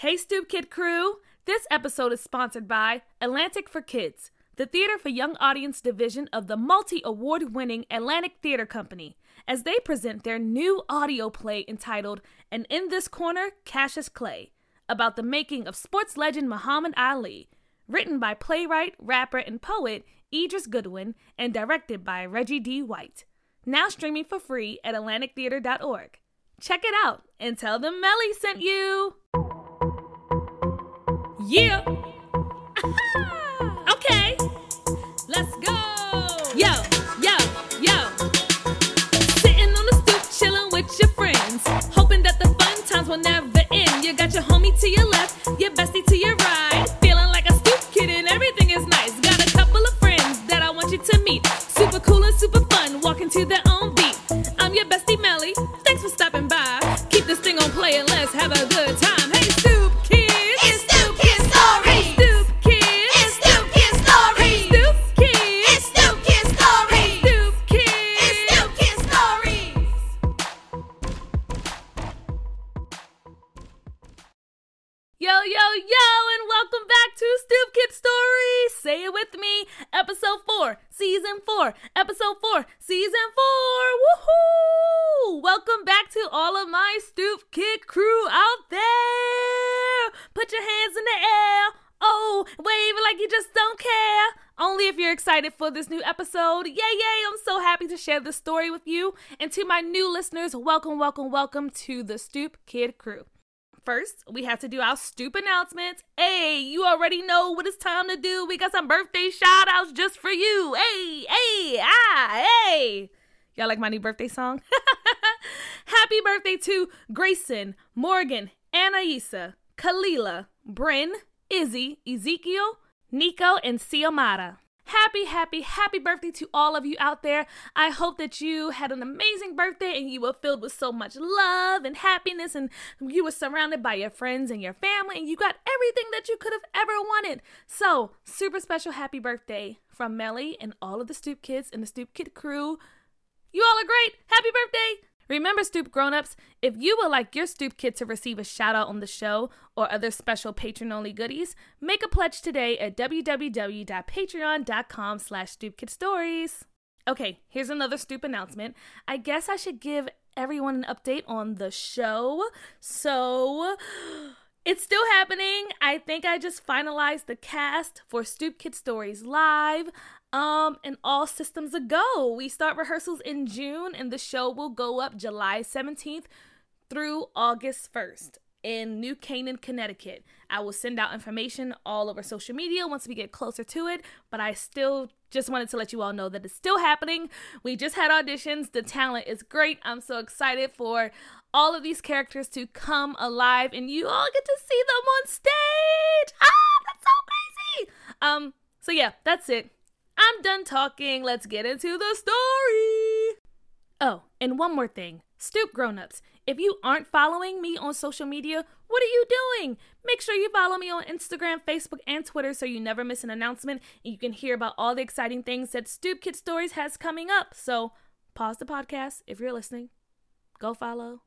Hey, Stoop Kid crew! This episode is sponsored by Atlantic for Kids, the theater for young audience division of the multi award winning Atlantic Theater Company, as they present their new audio play entitled And in This Corner, Cassius Clay, about the making of sports legend Muhammad Ali, written by playwright, rapper, and poet Idris Goodwin, and directed by Reggie D. White. Now streaming for free at AtlanticTheater.org. Check it out and tell them Melly sent you! Yeah. Excited for this new episode. Yay, yay. I'm so happy to share this story with you. And to my new listeners, welcome, welcome, welcome to the Stoop Kid crew. First, we have to do our stoop announcements. Hey, you already know what it's time to do. We got some birthday shout outs just for you. Hey, hey, ah, hey. Y'all like my new birthday song? Happy birthday to Grayson, Morgan, Anaisa, Kalila, Bryn, Izzy, Ezekiel, Nico, and Siomara. Happy, happy, happy birthday to all of you out there. I hope that you had an amazing birthday and you were filled with so much love and happiness and you were surrounded by your friends and your family and you got everything that you could have ever wanted. So, super special happy birthday from Melly and all of the Stoop Kids and the Stoop Kid crew. You all are great. Happy birthday. Remember, Stoop grown-ups, if you would like your Stoop Kid to receive a shout out on the show or other special patron-only goodies, make a pledge today at www.patreon.com slash stoopkidstories. Okay, here's another Stoop announcement. I guess I should give everyone an update on the show. So... It's still happening. I think I just finalized the cast for Stoop Kid Stories Live. Um, and all systems a go. We start rehearsals in June, and the show will go up July 17th through August 1st in New Canaan, Connecticut. I will send out information all over social media once we get closer to it, but I still just wanted to let you all know that it's still happening. We just had auditions. The talent is great. I'm so excited for all of these characters to come alive and you all get to see them on stage. Ah, that's so crazy. Um, so yeah, that's it. I'm done talking. Let's get into the story. Oh, and one more thing. Stoop grown-ups, if you aren't following me on social media, what are you doing? Make sure you follow me on Instagram, Facebook, and Twitter so you never miss an announcement and you can hear about all the exciting things that Stoop Kid Stories has coming up. So, pause the podcast if you're listening. Go follow.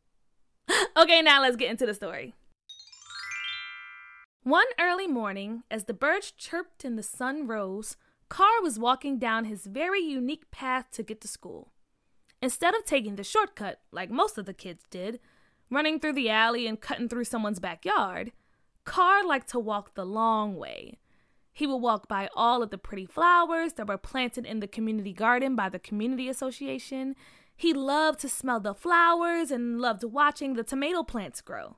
okay, now let's get into the story. One early morning, as the birds chirped and the sun rose, Carr was walking down his very unique path to get to school. Instead of taking the shortcut, like most of the kids did, running through the alley and cutting through someone's backyard, Carr liked to walk the long way. He would walk by all of the pretty flowers that were planted in the community garden by the community association. He loved to smell the flowers and loved watching the tomato plants grow.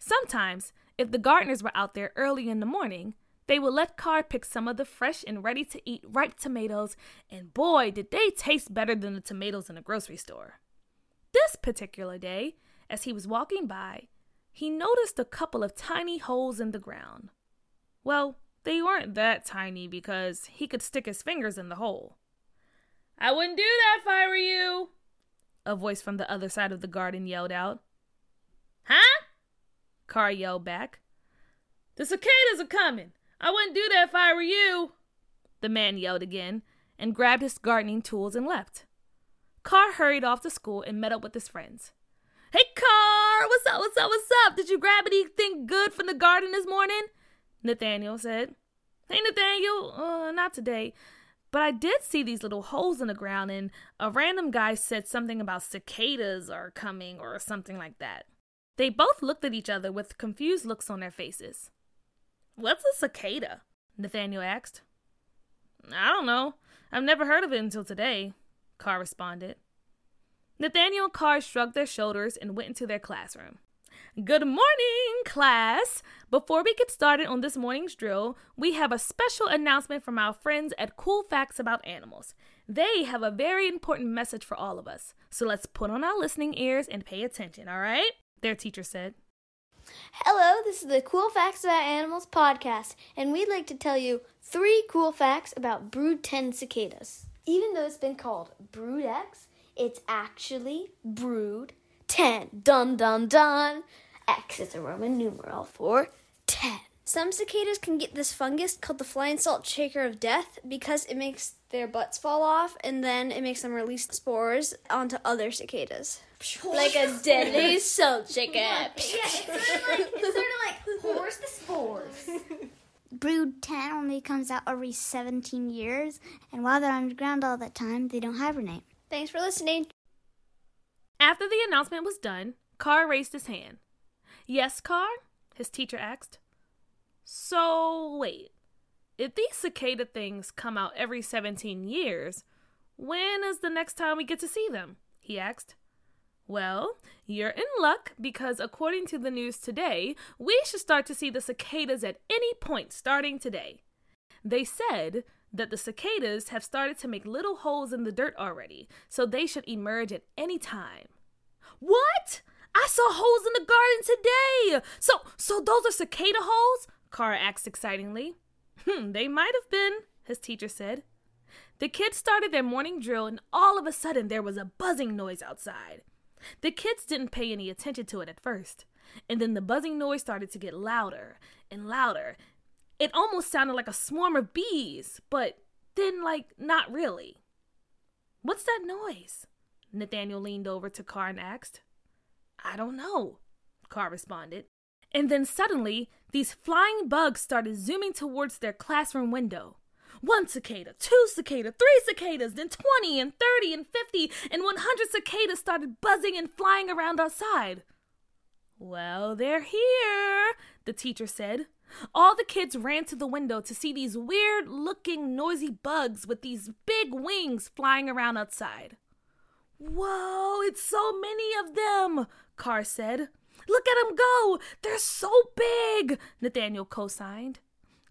Sometimes, if the gardeners were out there early in the morning, they would let Carr pick some of the fresh and ready to eat ripe tomatoes, and boy, did they taste better than the tomatoes in the grocery store. This particular day, as he was walking by, he noticed a couple of tiny holes in the ground. Well, they weren't that tiny because he could stick his fingers in the hole. I wouldn't do that if I were you, a voice from the other side of the garden yelled out. Huh? Carr yelled back. The cicadas are coming. I wouldn't do that if I were you. The man yelled again and grabbed his gardening tools and left. Carr hurried off to school and met up with his friends. Hey, Carr! Car, what's up? What's up? What's up? Did you grab anything good from the garden this morning? Nathaniel said. Hey, Nathaniel, uh, not today. But I did see these little holes in the ground, and a random guy said something about cicadas are coming or something like that. They both looked at each other with confused looks on their faces. What's a cicada? Nathaniel asked. I don't know. I've never heard of it until today, Carr responded. Nathaniel and Carr shrugged their shoulders and went into their classroom. Good morning, class! Before we get started on this morning's drill, we have a special announcement from our friends at Cool Facts About Animals. They have a very important message for all of us, so let's put on our listening ears and pay attention, all right? Their teacher said. Hello, this is the Cool Facts About Animals podcast, and we'd like to tell you three cool facts about Brood 10 cicadas. Even though it's been called Brood X, it's actually Brood 10. Dun dun dun! X is a Roman numeral for 10. Some cicadas can get this fungus called the flying salt shaker of death because it makes their butts fall off and then it makes them release spores onto other cicadas. Like a deadly salt shaker. Yeah, it's sort of like it's sort of like pours the spores. Brood 10 only comes out every 17 years, and while they're underground all that time, they don't hibernate. Thanks for listening. After the announcement was done, Carr raised his hand. Yes, Carr? His teacher asked. So, wait. If these cicada things come out every 17 years, when is the next time we get to see them? He asked. Well, you're in luck because according to the news today, we should start to see the cicadas at any point starting today. They said that the cicadas have started to make little holes in the dirt already, so they should emerge at any time. What? I saw holes in the garden today. So, so those are cicada holes? Carr asked excitedly. Hmm, they might have been, his teacher said. The kids started their morning drill, and all of a sudden there was a buzzing noise outside. The kids didn't pay any attention to it at first, and then the buzzing noise started to get louder and louder. It almost sounded like a swarm of bees, but then, like, not really. What's that noise? Nathaniel leaned over to Carr and asked. I don't know, Carr responded. And then suddenly, these flying bugs started zooming towards their classroom window. One cicada, two cicada, three cicadas, then 20 and 30 and 50 and 100 cicadas started buzzing and flying around outside. Well, they're here, the teacher said. All the kids ran to the window to see these weird looking noisy bugs with these big wings flying around outside. Whoa, it's so many of them, Carr said. Look at them go! They're so big! Nathaniel co signed.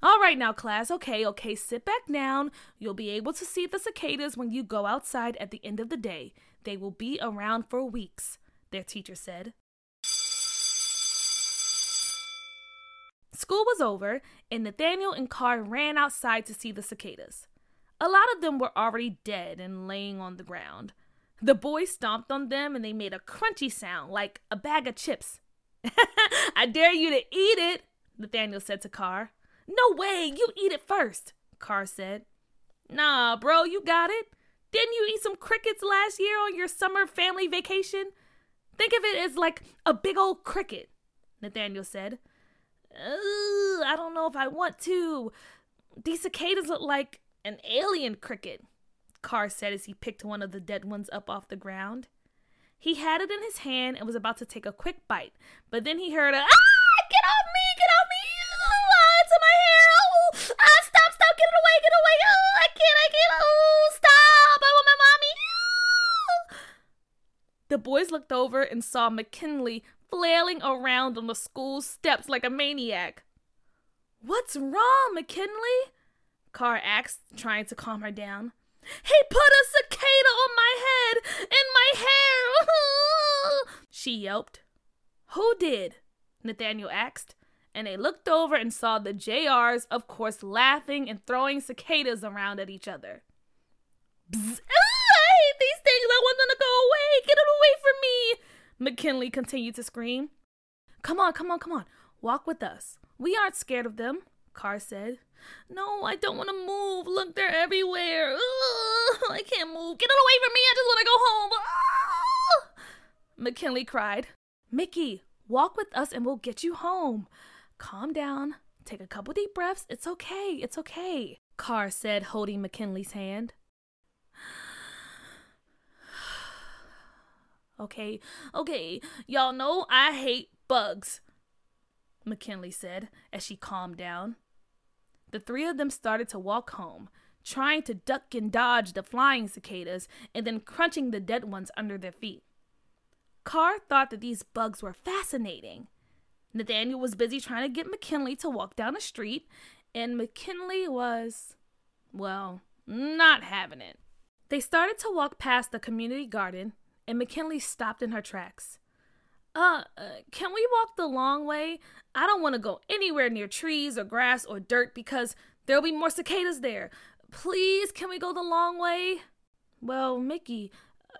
All right, now, class. Okay, okay, sit back down. You'll be able to see the cicadas when you go outside at the end of the day. They will be around for weeks, their teacher said. School was over, and Nathaniel and Carr ran outside to see the cicadas. A lot of them were already dead and laying on the ground. The boys stomped on them and they made a crunchy sound like a bag of chips. I dare you to eat it, Nathaniel said to Carr. No way, you eat it first, Carr said. Nah, bro, you got it. Didn't you eat some crickets last year on your summer family vacation? Think of it as like a big old cricket, Nathaniel said. I don't know if I want to. These cicadas look like an alien cricket, Carr said as he picked one of the dead ones up off the ground. He had it in his hand and was about to take a quick bite, but then he heard a ah! Get off me! Get off me! Oh, it's in my hair! Oh, ah, stop! Stop! Get it away! Get it away! Oh, I can't! I can't! Oh, stop! I want my mommy! The boys looked over and saw McKinley flailing around on the school steps like a maniac. What's wrong, McKinley? Carr asked, trying to calm her down. He put a cicada on my head and my hair. she yelped. Who did? Nathaniel asked, and they looked over and saw the JRs, of course, laughing and throwing cicadas around at each other. Bzz. Ah, I hate these things. I want them to go away. Get it away from me. McKinley continued to scream. Come on, come on, come on. Walk with us. We aren't scared of them, Carr said. No, I don't want to move. Look, they're everywhere. Ugh, I can't move. Get it away from me. I just want to go home. Ugh. McKinley cried. Mickey, walk with us and we'll get you home. Calm down. Take a couple deep breaths. It's okay. It's okay. Carr said, holding McKinley's hand. okay, okay. Y'all know I hate bugs, McKinley said as she calmed down. The three of them started to walk home, trying to duck and dodge the flying cicadas and then crunching the dead ones under their feet. Carr thought that these bugs were fascinating. Nathaniel was busy trying to get McKinley to walk down the street, and McKinley was, well, not having it. They started to walk past the community garden, and McKinley stopped in her tracks. Uh, uh can we walk the long way? I don't want to go anywhere near trees or grass or dirt because there'll be more cicadas there. Please, can we go the long way? Well, Mickey,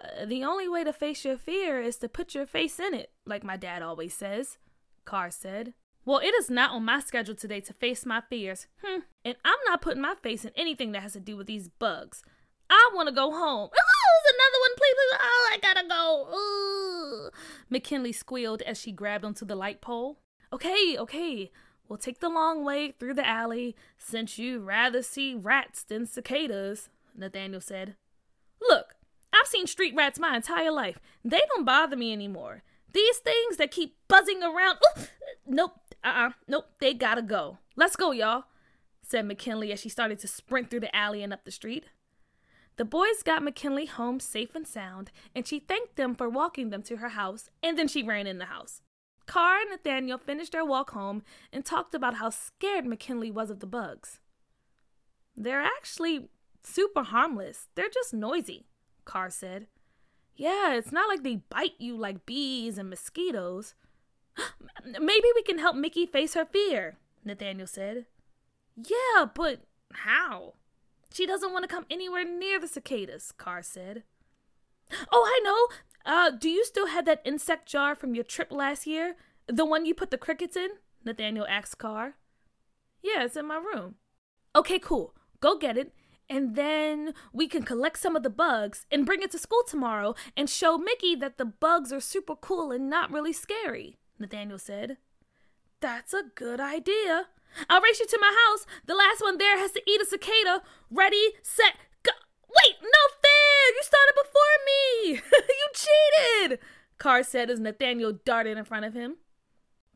uh, the only way to face your fear is to put your face in it, like my dad always says, Carr said. Well, it is not on my schedule today to face my fears. Hmm. And I'm not putting my face in anything that has to do with these bugs. I want to go home. Oh, another one, please, please. Oh, I gotta go. Ooh. McKinley squealed as she grabbed onto the light pole. Okay, okay. We'll take the long way through the alley since you'd rather see rats than cicadas, Nathaniel said. Look, I've seen street rats my entire life. They don't bother me anymore. These things that keep buzzing around. Ooh, nope, uh uh-uh, uh, nope, they gotta go. Let's go, y'all, said McKinley as she started to sprint through the alley and up the street. The boys got McKinley home safe and sound, and she thanked them for walking them to her house, and then she ran in the house. Carr and Nathaniel finished their walk home and talked about how scared McKinley was of the bugs. They're actually super harmless. They're just noisy, Carr said. Yeah, it's not like they bite you like bees and mosquitoes. Maybe we can help Mickey face her fear, Nathaniel said. Yeah, but how? She doesn't want to come anywhere near the cicadas, Carr said. Oh, I know. Uh, do you still have that insect jar from your trip last year? The one you put the crickets in? Nathaniel asked Carr. Yeah, it's in my room. Okay, cool. Go get it and then we can collect some of the bugs and bring it to school tomorrow and show Mickey that the bugs are super cool and not really scary, Nathaniel said. That's a good idea. I'll race you to my house. The last one there has to eat a cicada. Ready, set, go. Wait, no fair! You started before me! you cheated! Carr said as Nathaniel darted in front of him.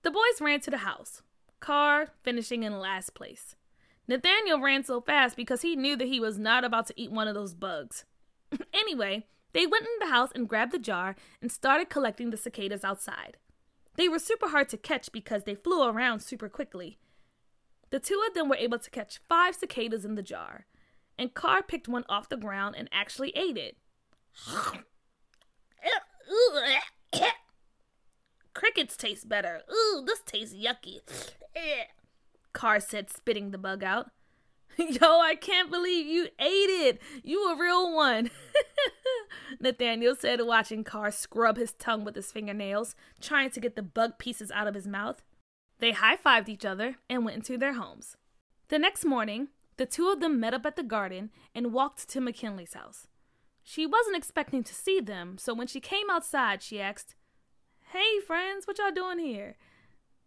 The boys ran to the house, Carr finishing in last place. Nathaniel ran so fast because he knew that he was not about to eat one of those bugs. anyway, they went in the house and grabbed the jar and started collecting the cicadas outside. They were super hard to catch because they flew around super quickly. The two of them were able to catch five cicadas in the jar, and Carr picked one off the ground and actually ate it. Crickets taste better. Ooh, this tastes yucky. Carr said, spitting the bug out. Yo, I can't believe you ate it. You a real one. Nathaniel said, watching Carr scrub his tongue with his fingernails, trying to get the bug pieces out of his mouth. They high fived each other and went into their homes. The next morning, the two of them met up at the garden and walked to McKinley's house. She wasn't expecting to see them, so when she came outside, she asked, Hey, friends, what y'all doing here?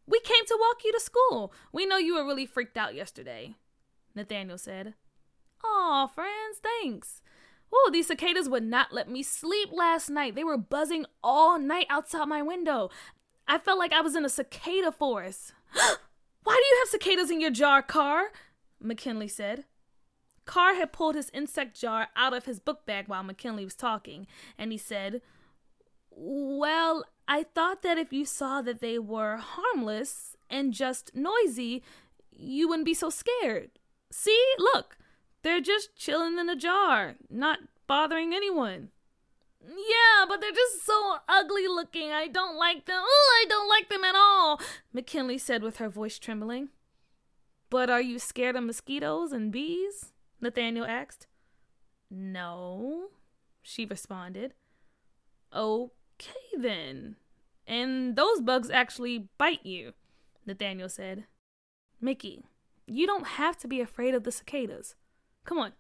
We came to walk you to school. We know you were really freaked out yesterday, Nathaniel said. Aw, friends, thanks. Oh, these cicadas would not let me sleep last night. They were buzzing all night outside my window. I felt like I was in a cicada forest. Why do you have cicadas in your jar, Carr? McKinley said. Carr had pulled his insect jar out of his book bag while McKinley was talking, and he said, Well, I thought that if you saw that they were harmless and just noisy, you wouldn't be so scared. See, look, they're just chilling in a jar, not bothering anyone. Yeah, but they're just so ugly looking. I don't like them. Oh, I don't like them at all, McKinley said with her voice trembling. But are you scared of mosquitoes and bees? Nathaniel asked. No, she responded. Okay, then. And those bugs actually bite you, Nathaniel said. Mickey, you don't have to be afraid of the cicadas. Come on,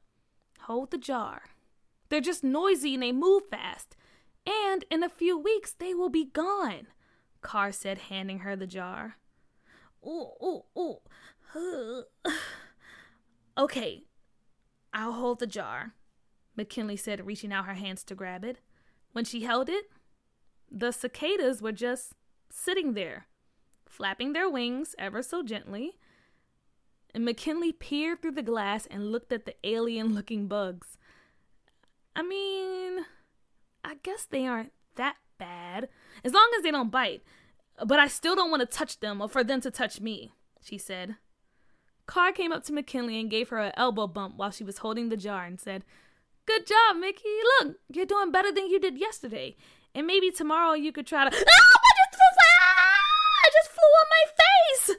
hold the jar. They're just noisy and they move fast. And in a few weeks, they will be gone. Carr said, handing her the jar. Ooh, ooh, ooh. okay, I'll hold the jar, McKinley said, reaching out her hands to grab it. When she held it, the cicadas were just sitting there, flapping their wings ever so gently. And McKinley peered through the glass and looked at the alien looking bugs. I mean, I guess they aren't that bad, as long as they don't bite. But I still don't want to touch them or for them to touch me, she said. Carr came up to McKinley and gave her an elbow bump while she was holding the jar and said, Good job, Mickey. Look, you're doing better than you did yesterday. And maybe tomorrow you could try to. Oh, I just flew, I just flew on my face!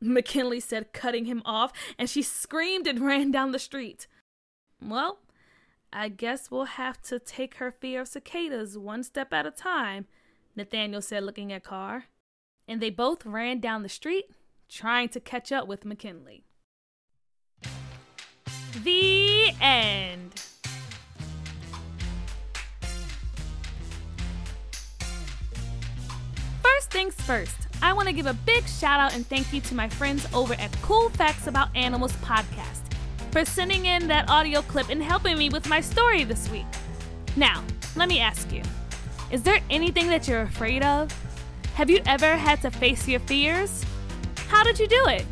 McKinley said, cutting him off, and she screamed and ran down the street. Well, I guess we'll have to take her fear of cicadas one step at a time, Nathaniel said, looking at Carr. And they both ran down the street, trying to catch up with McKinley. The end. First things first, I want to give a big shout out and thank you to my friends over at Cool Facts About Animals podcast for sending in that audio clip and helping me with my story this week. Now, let me ask you is there anything that you're afraid of? Have you ever had to face your fears? How did you do it?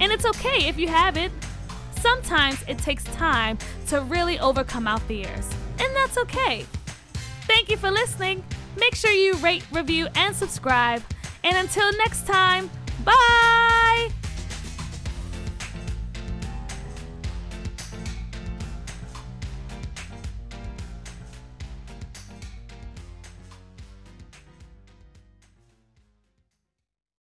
And it's okay if you haven't. Sometimes it takes time to really overcome our fears, and that's okay. Thank you for listening. Make sure you rate, review, and subscribe. And until next time, bye!